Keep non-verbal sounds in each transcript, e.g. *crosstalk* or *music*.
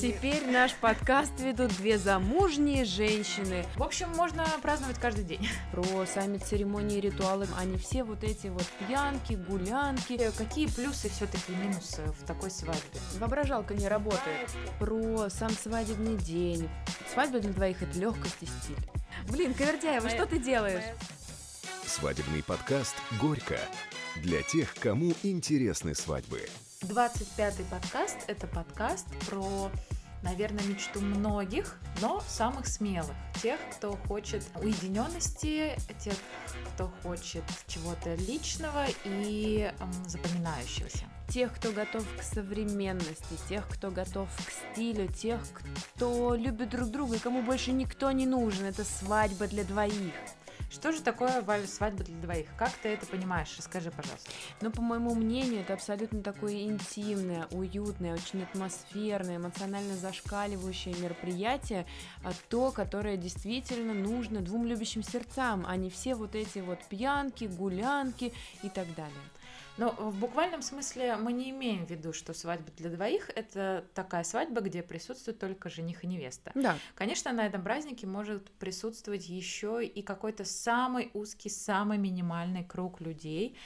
Теперь наш подкаст ведут две замужние женщины. В общем, можно праздновать каждый день. Про сами церемонии и ритуалы, они все вот эти вот пьянки, гулянки. Какие плюсы все-таки минусы в такой свадьбе? Воображалка не работает. Про сам свадебный день. Свадьба для двоих – это легкость и стиль. Блин, Ковердяева, что ты делаешь? Свадебный подкаст «Горько» для тех, кому интересны свадьбы. 25-й подкаст – это подкаст про, наверное, мечту многих, но самых смелых. Тех, кто хочет уединенности, тех, кто хочет чего-то личного и эм, запоминающегося. Тех, кто готов к современности, тех, кто готов к стилю, тех, кто любит друг друга и кому больше никто не нужен. Это свадьба для двоих. Что же такое, свадьба для двоих? Как ты это понимаешь? Расскажи, пожалуйста. Ну, по моему мнению, это абсолютно такое интимное, уютное, очень атмосферное, эмоционально зашкаливающее мероприятие, а то, которое действительно нужно двум любящим сердцам, а не все вот эти вот пьянки, гулянки и так далее. Но в буквальном смысле мы не имеем в виду, что свадьба для двоих – это такая свадьба, где присутствует только жених и невеста. Да. Конечно, на этом празднике может присутствовать еще и какой-то самый узкий, самый минимальный круг людей,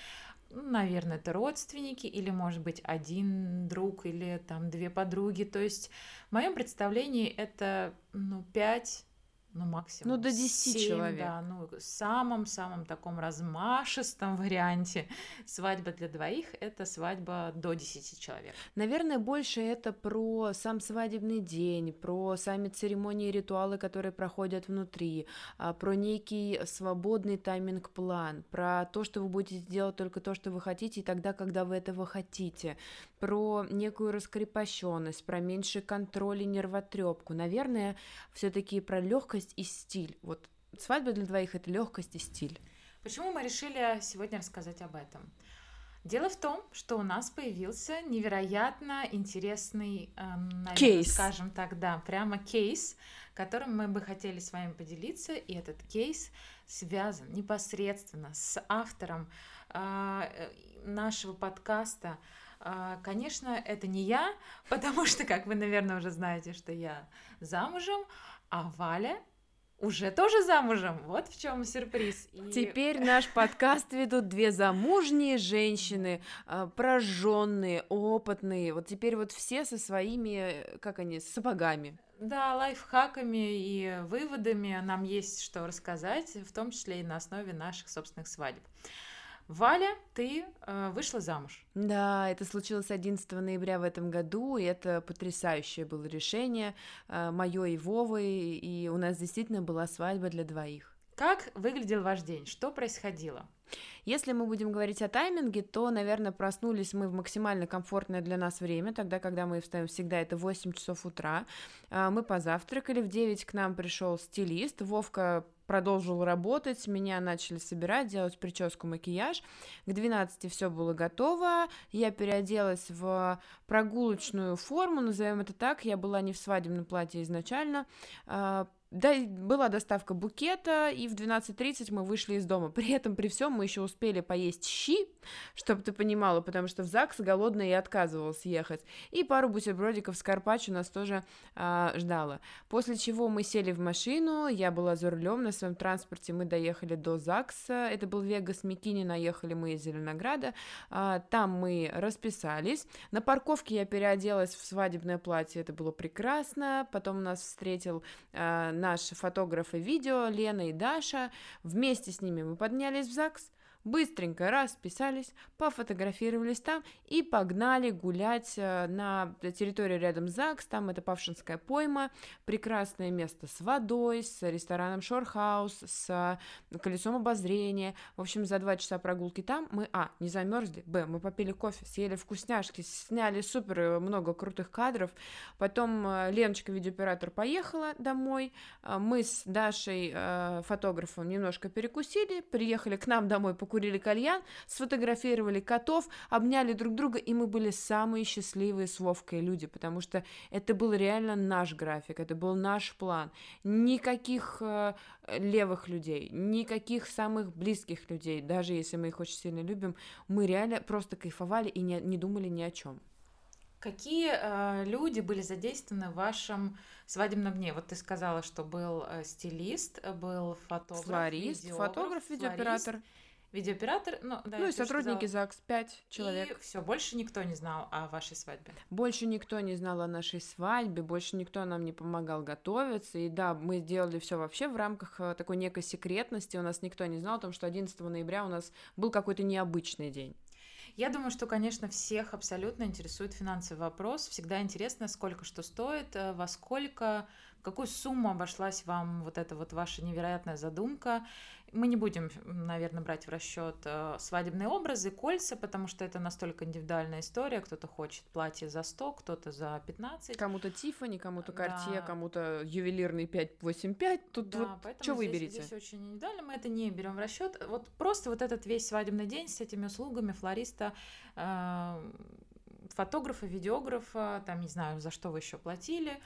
ну, наверное, это родственники, или, может быть, один друг, или там две подруги. То есть, в моем представлении это ну, пять ну, максимум. Ну, до 10 7, человек. Да, ну, в самом-самом таком размашистом *laughs* варианте свадьба для двоих – это свадьба до 10 человек. Наверное, больше это про сам свадебный день, про сами церемонии и ритуалы, которые проходят внутри, а, про некий свободный тайминг-план, про то, что вы будете делать только то, что вы хотите, и тогда, когда вы этого хотите, про некую раскрепощенность, про меньший контроль и нервотрепку. Наверное, все-таки про легкость и стиль. Вот свадьба для двоих это легкость и стиль. Почему мы решили сегодня рассказать об этом? Дело в том, что у нас появился невероятно интересный, э, наверное, кейс. скажем так, да, прямо кейс, которым мы бы хотели с вами поделиться. И этот кейс связан непосредственно с автором э, нашего подкаста. Э, конечно, это не я, *laughs* потому что, как вы, наверное, уже знаете, что я замужем, а Валя уже тоже замужем. Вот в чем сюрприз. И... Теперь наш подкаст ведут две замужние женщины, а, прожженные, опытные. Вот теперь вот все со своими, как они, сапогами. Да, лайфхаками и выводами нам есть что рассказать, в том числе и на основе наших собственных свадеб. Валя, ты э, вышла замуж. Да, это случилось 11 ноября в этом году, и это потрясающее было решение э, мое и Вовы, и у нас действительно была свадьба для двоих. Как выглядел ваш день? Что происходило? Если мы будем говорить о тайминге, то, наверное, проснулись мы в максимально комфортное для нас время, тогда, когда мы встаем всегда, это 8 часов утра. А, мы позавтракали, в 9 к нам пришел стилист, Вовка продолжил работать, меня начали собирать, делать прическу, макияж. К 12 все было готово, я переоделась в прогулочную форму, назовем это так, я была не в свадебном платье изначально, а, да, была доставка букета, и в 12.30 мы вышли из дома. При этом, при всем, мы еще успели поесть щи, чтобы ты понимала, потому что в ЗАГС голодная и отказывалась ехать. И пару бутербродиков с карпаччо нас тоже а, ждала. После чего мы сели в машину, я была за рулем на своем транспорте, мы доехали до ЗАГСа, это был Вегас Микини, наехали мы из Зеленограда, а, там мы расписались. На парковке я переоделась в свадебное платье, это было прекрасно. Потом нас встретил а, наши фотографы видео, Лена и Даша. Вместе с ними мы поднялись в ЗАГС, быстренько расписались, пофотографировались там и погнали гулять э, на территории рядом с ЗАГС, там это Павшинская пойма, прекрасное место с водой, с рестораном Шорхаус, с колесом обозрения, в общем, за два часа прогулки там мы, а, не замерзли, б, мы попили кофе, съели вкусняшки, сняли супер э, много крутых кадров, потом э, Леночка, видеооператор, поехала домой, мы с Дашей, фотографом, немножко перекусили, приехали к нам домой покупать покурили кальян, сфотографировали котов, обняли друг друга, и мы были самые счастливые с Вовкой люди, потому что это был реально наш график, это был наш план. Никаких э, левых людей, никаких самых близких людей, даже если мы их очень сильно любим, мы реально просто кайфовали и не, не думали ни о чем. Какие э, люди были задействованы в вашем свадебном дне? Вот ты сказала, что был э, стилист, был фотограф, флорист, фотограф, видеооператор. Флорист, видеооператор, ну, да, ну и сотрудники сказала. ЗАГС, пять человек. И все, больше никто не знал о вашей свадьбе. Больше никто не знал о нашей свадьбе, больше никто нам не помогал готовиться. И да, мы сделали все вообще в рамках э, такой некой секретности. У нас никто не знал о том, что 11 ноября у нас был какой-то необычный день. Я думаю, что, конечно, всех абсолютно интересует финансовый вопрос. Всегда интересно, сколько что стоит, э, во сколько, какую сумму обошлась вам вот эта вот ваша невероятная задумка. Мы не будем, наверное, брать в расчет э, свадебные образы, кольца, потому что это настолько индивидуальная история. Кто-то хочет платье за 100, кто-то за 15. Кому-то Тиффани, кому-то Cartier, да. кому-то ювелирный 585. Тут да, вот что выберете? Здесь очень индивидуально, мы это не берем в расчет. Вот просто вот этот весь свадебный день с этими услугами флориста, э, фотографа, видеографа, там, не знаю, за что вы еще платили.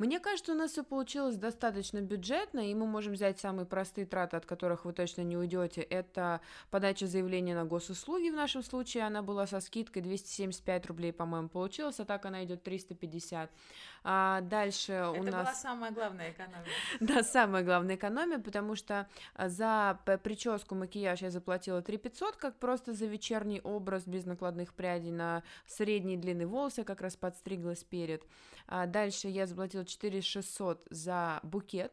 Мне кажется, у нас все получилось достаточно бюджетно, и мы можем взять самые простые траты, от которых вы точно не уйдете. Это подача заявления на госуслуги в нашем случае, она была со скидкой 275 рублей, по-моему, получилась, а так она идет 350. А дальше Это у нас... Это была самая главная экономия. *laughs* Да, самая главная экономия, потому что за прическу, макияж я заплатила 3 500, как просто за вечерний образ без накладных прядей на средней длины волосы, как раз подстриглась перед. А дальше я заплатила 4 600 за букет,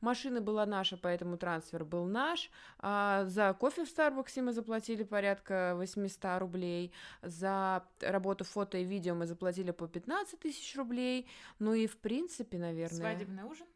Машина была наша, поэтому трансфер был наш. А за кофе в Старбаксе мы заплатили порядка 800 рублей. За работу фото и видео мы заплатили по 15 тысяч рублей. Ну и в принципе, наверное... Свадебный ужин?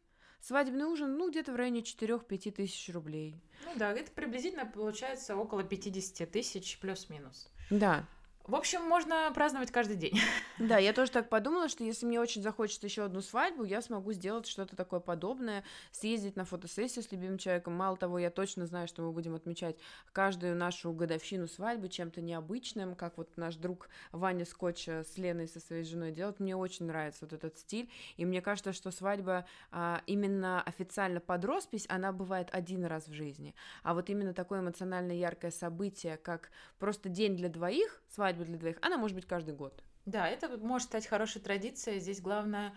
Свадебный ужин, ну, где-то в районе 4-5 тысяч рублей. Ну да, это приблизительно получается около 50 тысяч плюс-минус. Да. В общем, можно праздновать каждый день. *laughs* Да, я тоже так подумала, что если мне очень захочется еще одну свадьбу, я смогу сделать что-то такое подобное, съездить на фотосессию с любимым человеком. Мало того, я точно знаю, что мы будем отмечать каждую нашу годовщину свадьбы чем-то необычным, как вот наш друг Ваня Скотч с Леной, со своей женой делает. Мне очень нравится вот этот стиль, и мне кажется, что свадьба а, именно официально под роспись, она бывает один раз в жизни, а вот именно такое эмоционально яркое событие, как просто день для двоих, свадьба для двоих, она может быть каждый год. Да, это может стать хорошей традицией. Здесь главное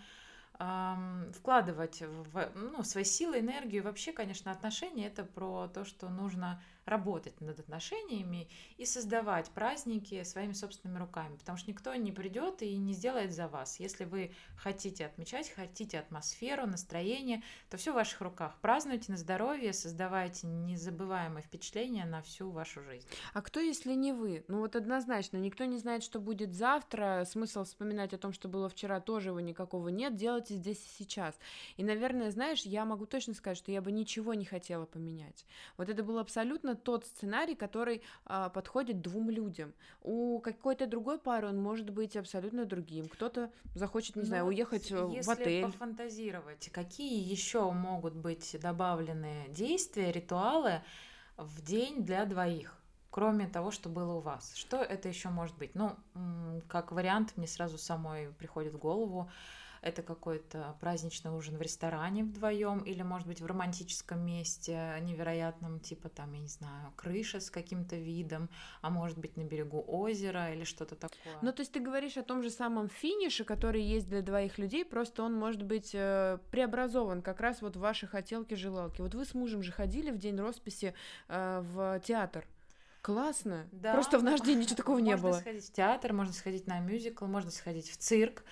эм, вкладывать в ну, свои силы, энергию. Вообще, конечно, отношения это про то, что нужно работать над отношениями и создавать праздники своими собственными руками, потому что никто не придет и не сделает за вас. Если вы хотите отмечать, хотите атмосферу, настроение, то все в ваших руках. Празднуйте на здоровье, создавайте незабываемые впечатления на всю вашу жизнь. А кто, если не вы? Ну вот однозначно, никто не знает, что будет завтра, смысл вспоминать о том, что было вчера, тоже его никакого нет, делайте здесь и сейчас. И, наверное, знаешь, я могу точно сказать, что я бы ничего не хотела поменять. Вот это было абсолютно тот сценарий, который а, подходит двум людям. У какой-то другой пары он может быть абсолютно другим. Кто-то захочет, не Но знаю, уехать э, в отель. Если пофантазировать, какие еще могут быть добавлены действия, ритуалы в день для двоих? кроме того, что было у вас. Что это еще может быть? Ну, как вариант, мне сразу самой приходит в голову это какой-то праздничный ужин в ресторане вдвоем или, может быть, в романтическом месте невероятном, типа там, я не знаю, крыша с каким-то видом, а может быть на берегу озера или что-то такое. Ну, то есть ты говоришь о том же самом финише, который есть для двоих людей, просто он может быть э, преобразован как раз вот в ваши хотелки-желалки. Вот вы с мужем же ходили в день росписи э, в театр. Классно. Да, Просто в наш день ничего такого не было. Можно сходить в театр, можно сходить на мюзикл, можно сходить в цирк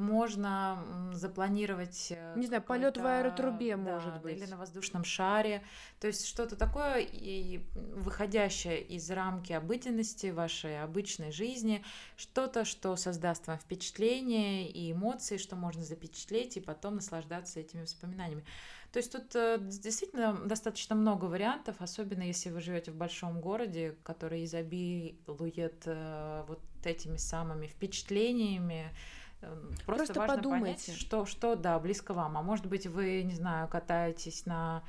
можно запланировать... Э, Не знаю, полет в аэротрубе, да, может быть. Или на воздушном шаре. То есть что-то такое, и выходящее из рамки обыденности вашей обычной жизни, что-то, что создаст вам впечатление и эмоции, что можно запечатлеть и потом наслаждаться этими воспоминаниями. То есть тут э, действительно достаточно много вариантов, особенно если вы живете в большом городе, который изобилует э, вот этими самыми впечатлениями, просто, Просто важно подумайте. понять, что, что, да, близко вам. А может быть, вы, не знаю, катаетесь на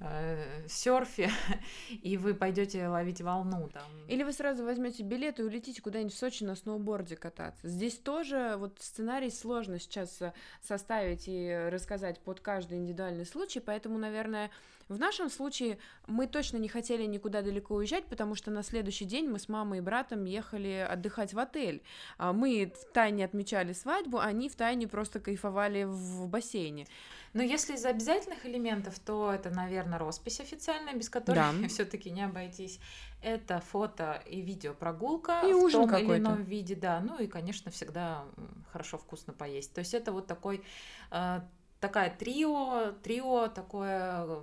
э, серфе, *laughs* и вы пойдете ловить волну там. Или вы сразу возьмете билет и улетите куда-нибудь в Сочи на сноуборде кататься. Здесь тоже вот сценарий сложно сейчас э, составить и рассказать под каждый индивидуальный случай, поэтому, наверное, в нашем случае мы точно не хотели никуда далеко уезжать, потому что на следующий день мы с мамой и братом ехали отдыхать в отель. А мы в тайне отмечали свадьбу, они в тайне просто кайфовали в бассейне. Но если из обязательных элементов, то это, наверное, роспись официальная, без которой да. *laughs* все-таки не обойтись. Это фото и видео прогулка и в том или ином виде, да. Ну и, конечно, всегда хорошо вкусно поесть. То есть это вот такой э, такая трио, трио такое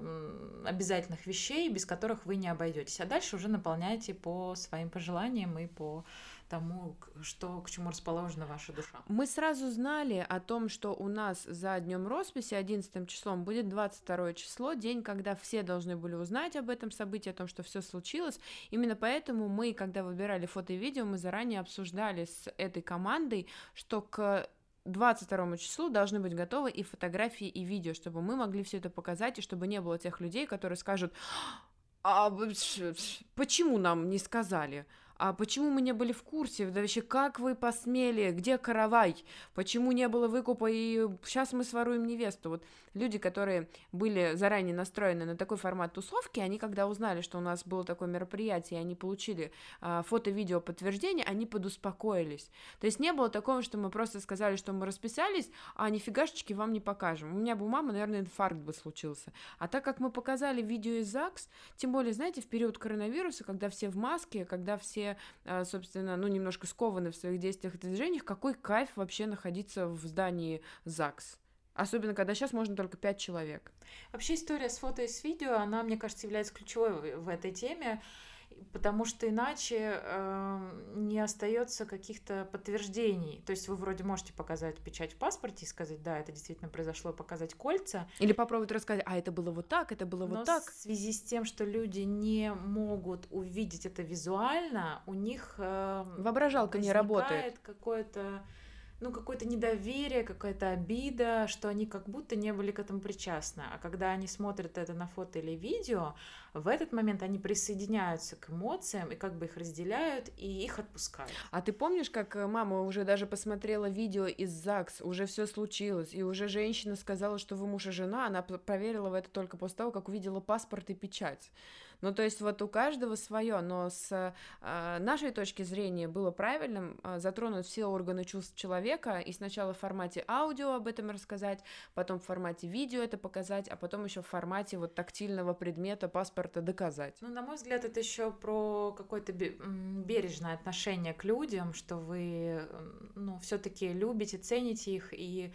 обязательных вещей, без которых вы не обойдетесь. А дальше уже наполняйте по своим пожеланиям и по тому, что, к чему расположена ваша душа. Мы сразу знали о том, что у нас за днем росписи 11 числом будет 22 число, день, когда все должны были узнать об этом событии, о том, что все случилось. Именно поэтому мы, когда выбирали фото и видео, мы заранее обсуждали с этой командой, что к 22 числу должны быть готовы и фотографии, и видео, чтобы мы могли все это показать, и чтобы не было тех людей, которые скажут, а почему нам не сказали? А почему мы не были в курсе, да вообще как вы посмели, где каравай, почему не было выкупа, и сейчас мы своруем невесту. Вот люди, которые были заранее настроены на такой формат тусовки, они когда узнали, что у нас было такое мероприятие, и они получили а, фото-видео подтверждение, они подуспокоились. То есть не было такого, что мы просто сказали, что мы расписались, а нифигашечки вам не покажем. У меня бы у мамы, наверное, инфаркт бы случился. А так как мы показали видео из ЗАГС, тем более, знаете, в период коронавируса, когда все в маске, когда все, а, собственно, ну, немножко скованы в своих действиях и движениях, какой кайф вообще находиться в здании ЗАГС. Особенно, когда сейчас можно только пять человек. Вообще история с фото и с видео, она, мне кажется, является ключевой в этой теме, потому что иначе э, не остается каких-то подтверждений. То есть вы вроде можете показать печать в паспорте и сказать, да, это действительно произошло, показать кольца. Или попробовать рассказать, а это было вот так, это было Но вот так. в связи с тем, что люди не могут увидеть это визуально, у них э, воображалка не работает. какое-то ну, какое-то недоверие, какая-то обида, что они как будто не были к этому причастны. А когда они смотрят это на фото или видео, в этот момент они присоединяются к эмоциям и как бы их разделяют и их отпускают. А ты помнишь, как э, мама уже даже посмотрела видео из ЗАГС, уже все случилось, и уже женщина сказала, что вы муж и жена, она проверила в это только после того, как увидела паспорт и печать. Ну, то есть вот у каждого свое, но с э, нашей точки зрения было правильным э, затронуть все органы чувств человека и сначала в формате аудио об этом рассказать, потом в формате видео это показать, а потом еще в формате вот тактильного предмета паспорта доказать. Ну, на мой взгляд, это еще про какое-то бережное отношение к людям, что вы, ну, все-таки любите, цените их и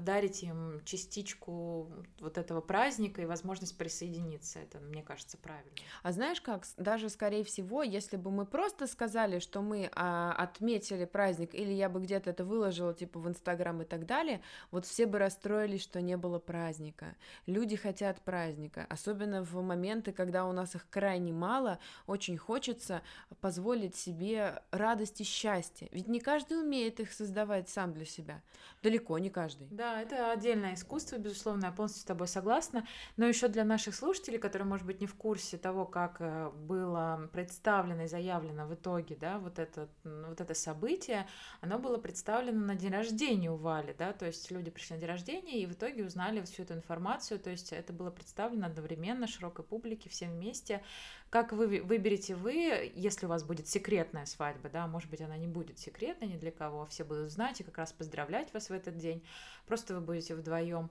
дарить им частичку вот этого праздника и возможность присоединиться. Это, мне кажется, правильно. А знаешь как? Даже, скорее всего, если бы мы просто сказали, что мы а, отметили праздник, или я бы где-то это выложила, типа, в Инстаграм и так далее, вот все бы расстроились, что не было праздника. Люди хотят праздника, особенно в моменты, когда у нас их крайне мало, очень хочется позволить себе радость и счастье. Ведь не каждый умеет их создавать сам для себя. Далеко не каждый. Да, это отдельное искусство, безусловно, я полностью с тобой согласна. Но еще для наших слушателей, которые, может быть, не в курсе того, как э, было представлено и заявлено в итоге, да, вот это, вот это событие, оно было представлено на день рождения у Вали, да, то есть люди пришли на день рождения и в итоге узнали всю эту информацию, то есть это было представлено одновременно широкой публике, всем вместе. Как вы выберете вы, если у вас будет секретная свадьба, да, может быть, она не будет секретной ни для кого, а все будут знать и как раз поздравлять вас в этот день, просто вы будете вдвоем.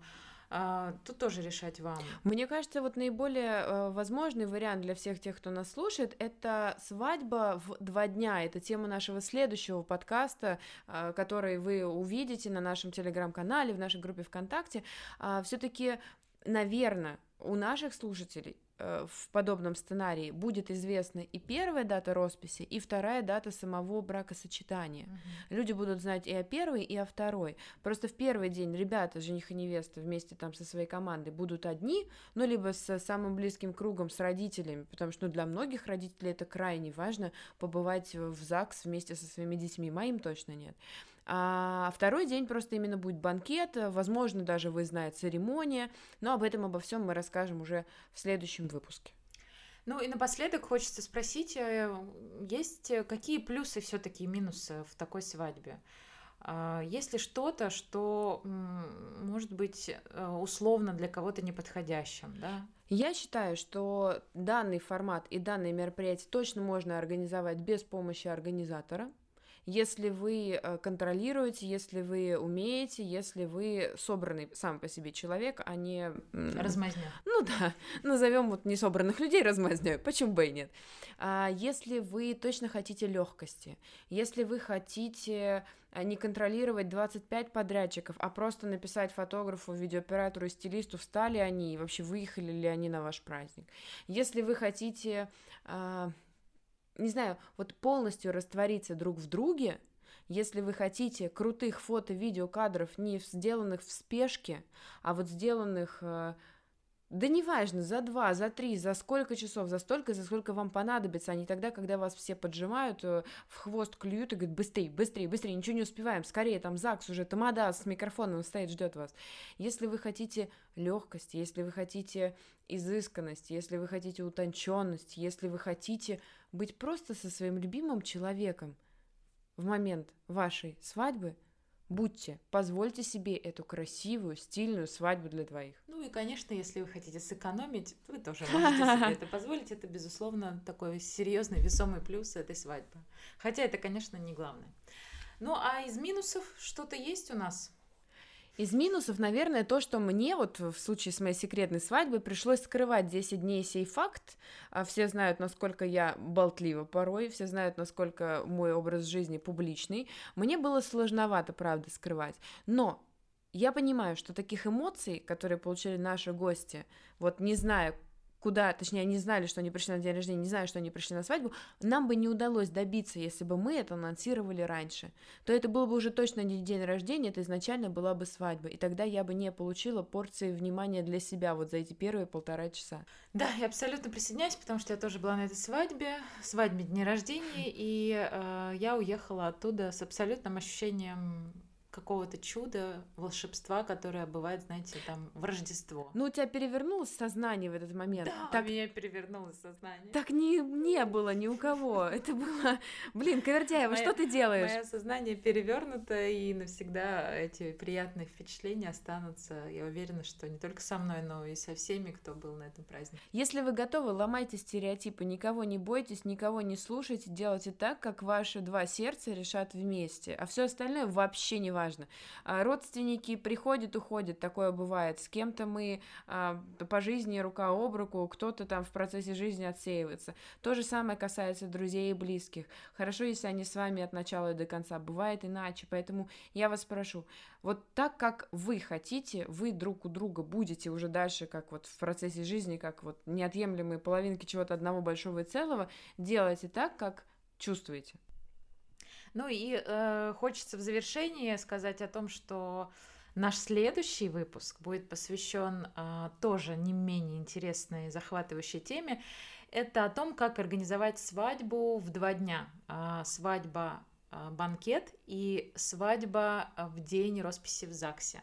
А, тут тоже решать вам. Мне кажется, вот наиболее э, возможный вариант для всех тех, кто нас слушает, это свадьба в два дня. Это тема нашего следующего подкаста, э, который вы увидите на нашем телеграм-канале, в нашей группе ВКонтакте. Э, все-таки, наверное, у наших слушателей в подобном сценарии будет известна и первая дата росписи, и вторая дата самого бракосочетания. Угу. Люди будут знать и о первой, и о второй. Просто в первый день ребята, жених и невеста вместе там со своей командой будут одни, ну, либо с самым близким кругом, с родителями, потому что ну, для многих родителей это крайне важно побывать в ЗАГС вместе со своими детьми, моим точно нет. А второй день просто именно будет банкет, возможно, даже выездная церемония, но об этом, обо всем мы расскажем уже в следующем выпуске. Ну и напоследок хочется спросить, э, есть э, какие плюсы все-таки и минусы в такой свадьбе? А, есть ли что-то, что может быть э, условно для кого-то неподходящим, да? Я считаю, что данный формат и данное мероприятие точно можно организовать без помощи организатора если вы э, контролируете, если вы умеете, если вы собранный сам по себе человек, а не... Размазня. Ну да, *laughs* назовем вот не собранных людей размазня, почему бы и нет. А если вы точно хотите легкости, если вы хотите а, не контролировать 25 подрядчиков, а просто написать фотографу, видеооператору стилисту, встали они и вообще выехали ли они на ваш праздник. Если вы хотите а, не знаю, вот полностью раствориться друг в друге, если вы хотите крутых фото-видео кадров, не сделанных в спешке, а вот сделанных, э, да неважно, за два, за три, за сколько часов, за столько, за сколько вам понадобится, а не тогда, когда вас все поджимают, э, в хвост клюют и говорят, быстрее, быстрее, быстрее, ничего не успеваем, скорее, там ЗАГС уже, тамада с микрофоном стоит, ждет вас. Если вы хотите легкость, если вы хотите изысканность, если вы хотите утонченность, если вы хотите быть просто со своим любимым человеком в момент вашей свадьбы, будьте, позвольте себе эту красивую, стильную свадьбу для двоих. Ну и, конечно, если вы хотите сэкономить, вы тоже можете себе это *laughs* позволить. Это, безусловно, такой серьезный, весомый плюс этой свадьбы. Хотя это, конечно, не главное. Ну а из минусов что-то есть у нас? Из минусов, наверное, то, что мне вот в случае с моей секретной свадьбой пришлось скрывать 10 дней сей факт. А все знают, насколько я болтлива порой, все знают, насколько мой образ жизни публичный. Мне было сложновато, правда, скрывать. Но я понимаю, что таких эмоций, которые получили наши гости, вот не зная, куда, точнее, они знали, что они пришли на день рождения, не знаю, что они пришли на свадьбу, нам бы не удалось добиться, если бы мы это анонсировали раньше. То это было бы уже точно не день рождения, это изначально была бы свадьба, и тогда я бы не получила порции внимания для себя вот за эти первые полтора часа. Да, я абсолютно присоединяюсь, потому что я тоже была на этой свадьбе, свадьбе дня рождения, и э, я уехала оттуда с абсолютным ощущением какого-то чуда, волшебства, которое бывает, знаете, там в Рождество. Ну, у тебя перевернулось сознание в этот момент. Да, так, у меня перевернулось сознание. Так не, не было ни у кого. *laughs* Это было... Блин, Ковердяева, что ты делаешь? Мое сознание перевернуто, и навсегда эти приятные впечатления останутся. Я уверена, что не только со мной, но и со всеми, кто был на этом празднике. Если вы готовы, ломайте стереотипы, никого не бойтесь, никого не слушайте, делайте так, как ваши два сердца решат вместе, а все остальное вообще не важно важно. А, родственники приходят, уходят, такое бывает. С кем-то мы а, по жизни рука об руку, кто-то там в процессе жизни отсеивается. То же самое касается друзей и близких. Хорошо, если они с вами от начала до конца. Бывает иначе, поэтому я вас прошу, вот так, как вы хотите, вы друг у друга будете уже дальше, как вот в процессе жизни, как вот неотъемлемые половинки чего-то одного большого и целого, делайте так, как чувствуете. Ну и э, хочется в завершении сказать о том, что наш следующий выпуск будет посвящен э, тоже не менее интересной и захватывающей теме. Это о том, как организовать свадьбу в два дня. Э, свадьба э, банкет и свадьба в день росписи в ЗАГСе.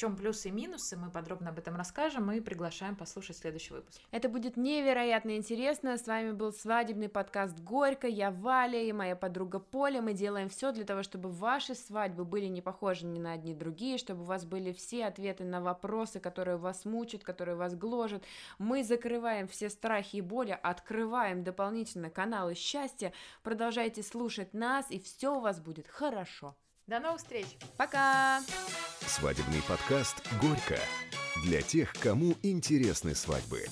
Чем плюсы и минусы, мы подробно об этом расскажем и приглашаем послушать следующий выпуск. Это будет невероятно интересно. С вами был свадебный подкаст Горько. Я Валя и моя подруга Поля. Мы делаем все для того, чтобы ваши свадьбы были не похожи ни на одни другие, чтобы у вас были все ответы на вопросы, которые вас мучат, которые вас гложат. Мы закрываем все страхи и боли, открываем дополнительно каналы счастья. Продолжайте слушать нас, и все у вас будет хорошо. До новых встреч. Пока. Свадебный подкаст «Горько» для тех, кому интересны свадьбы.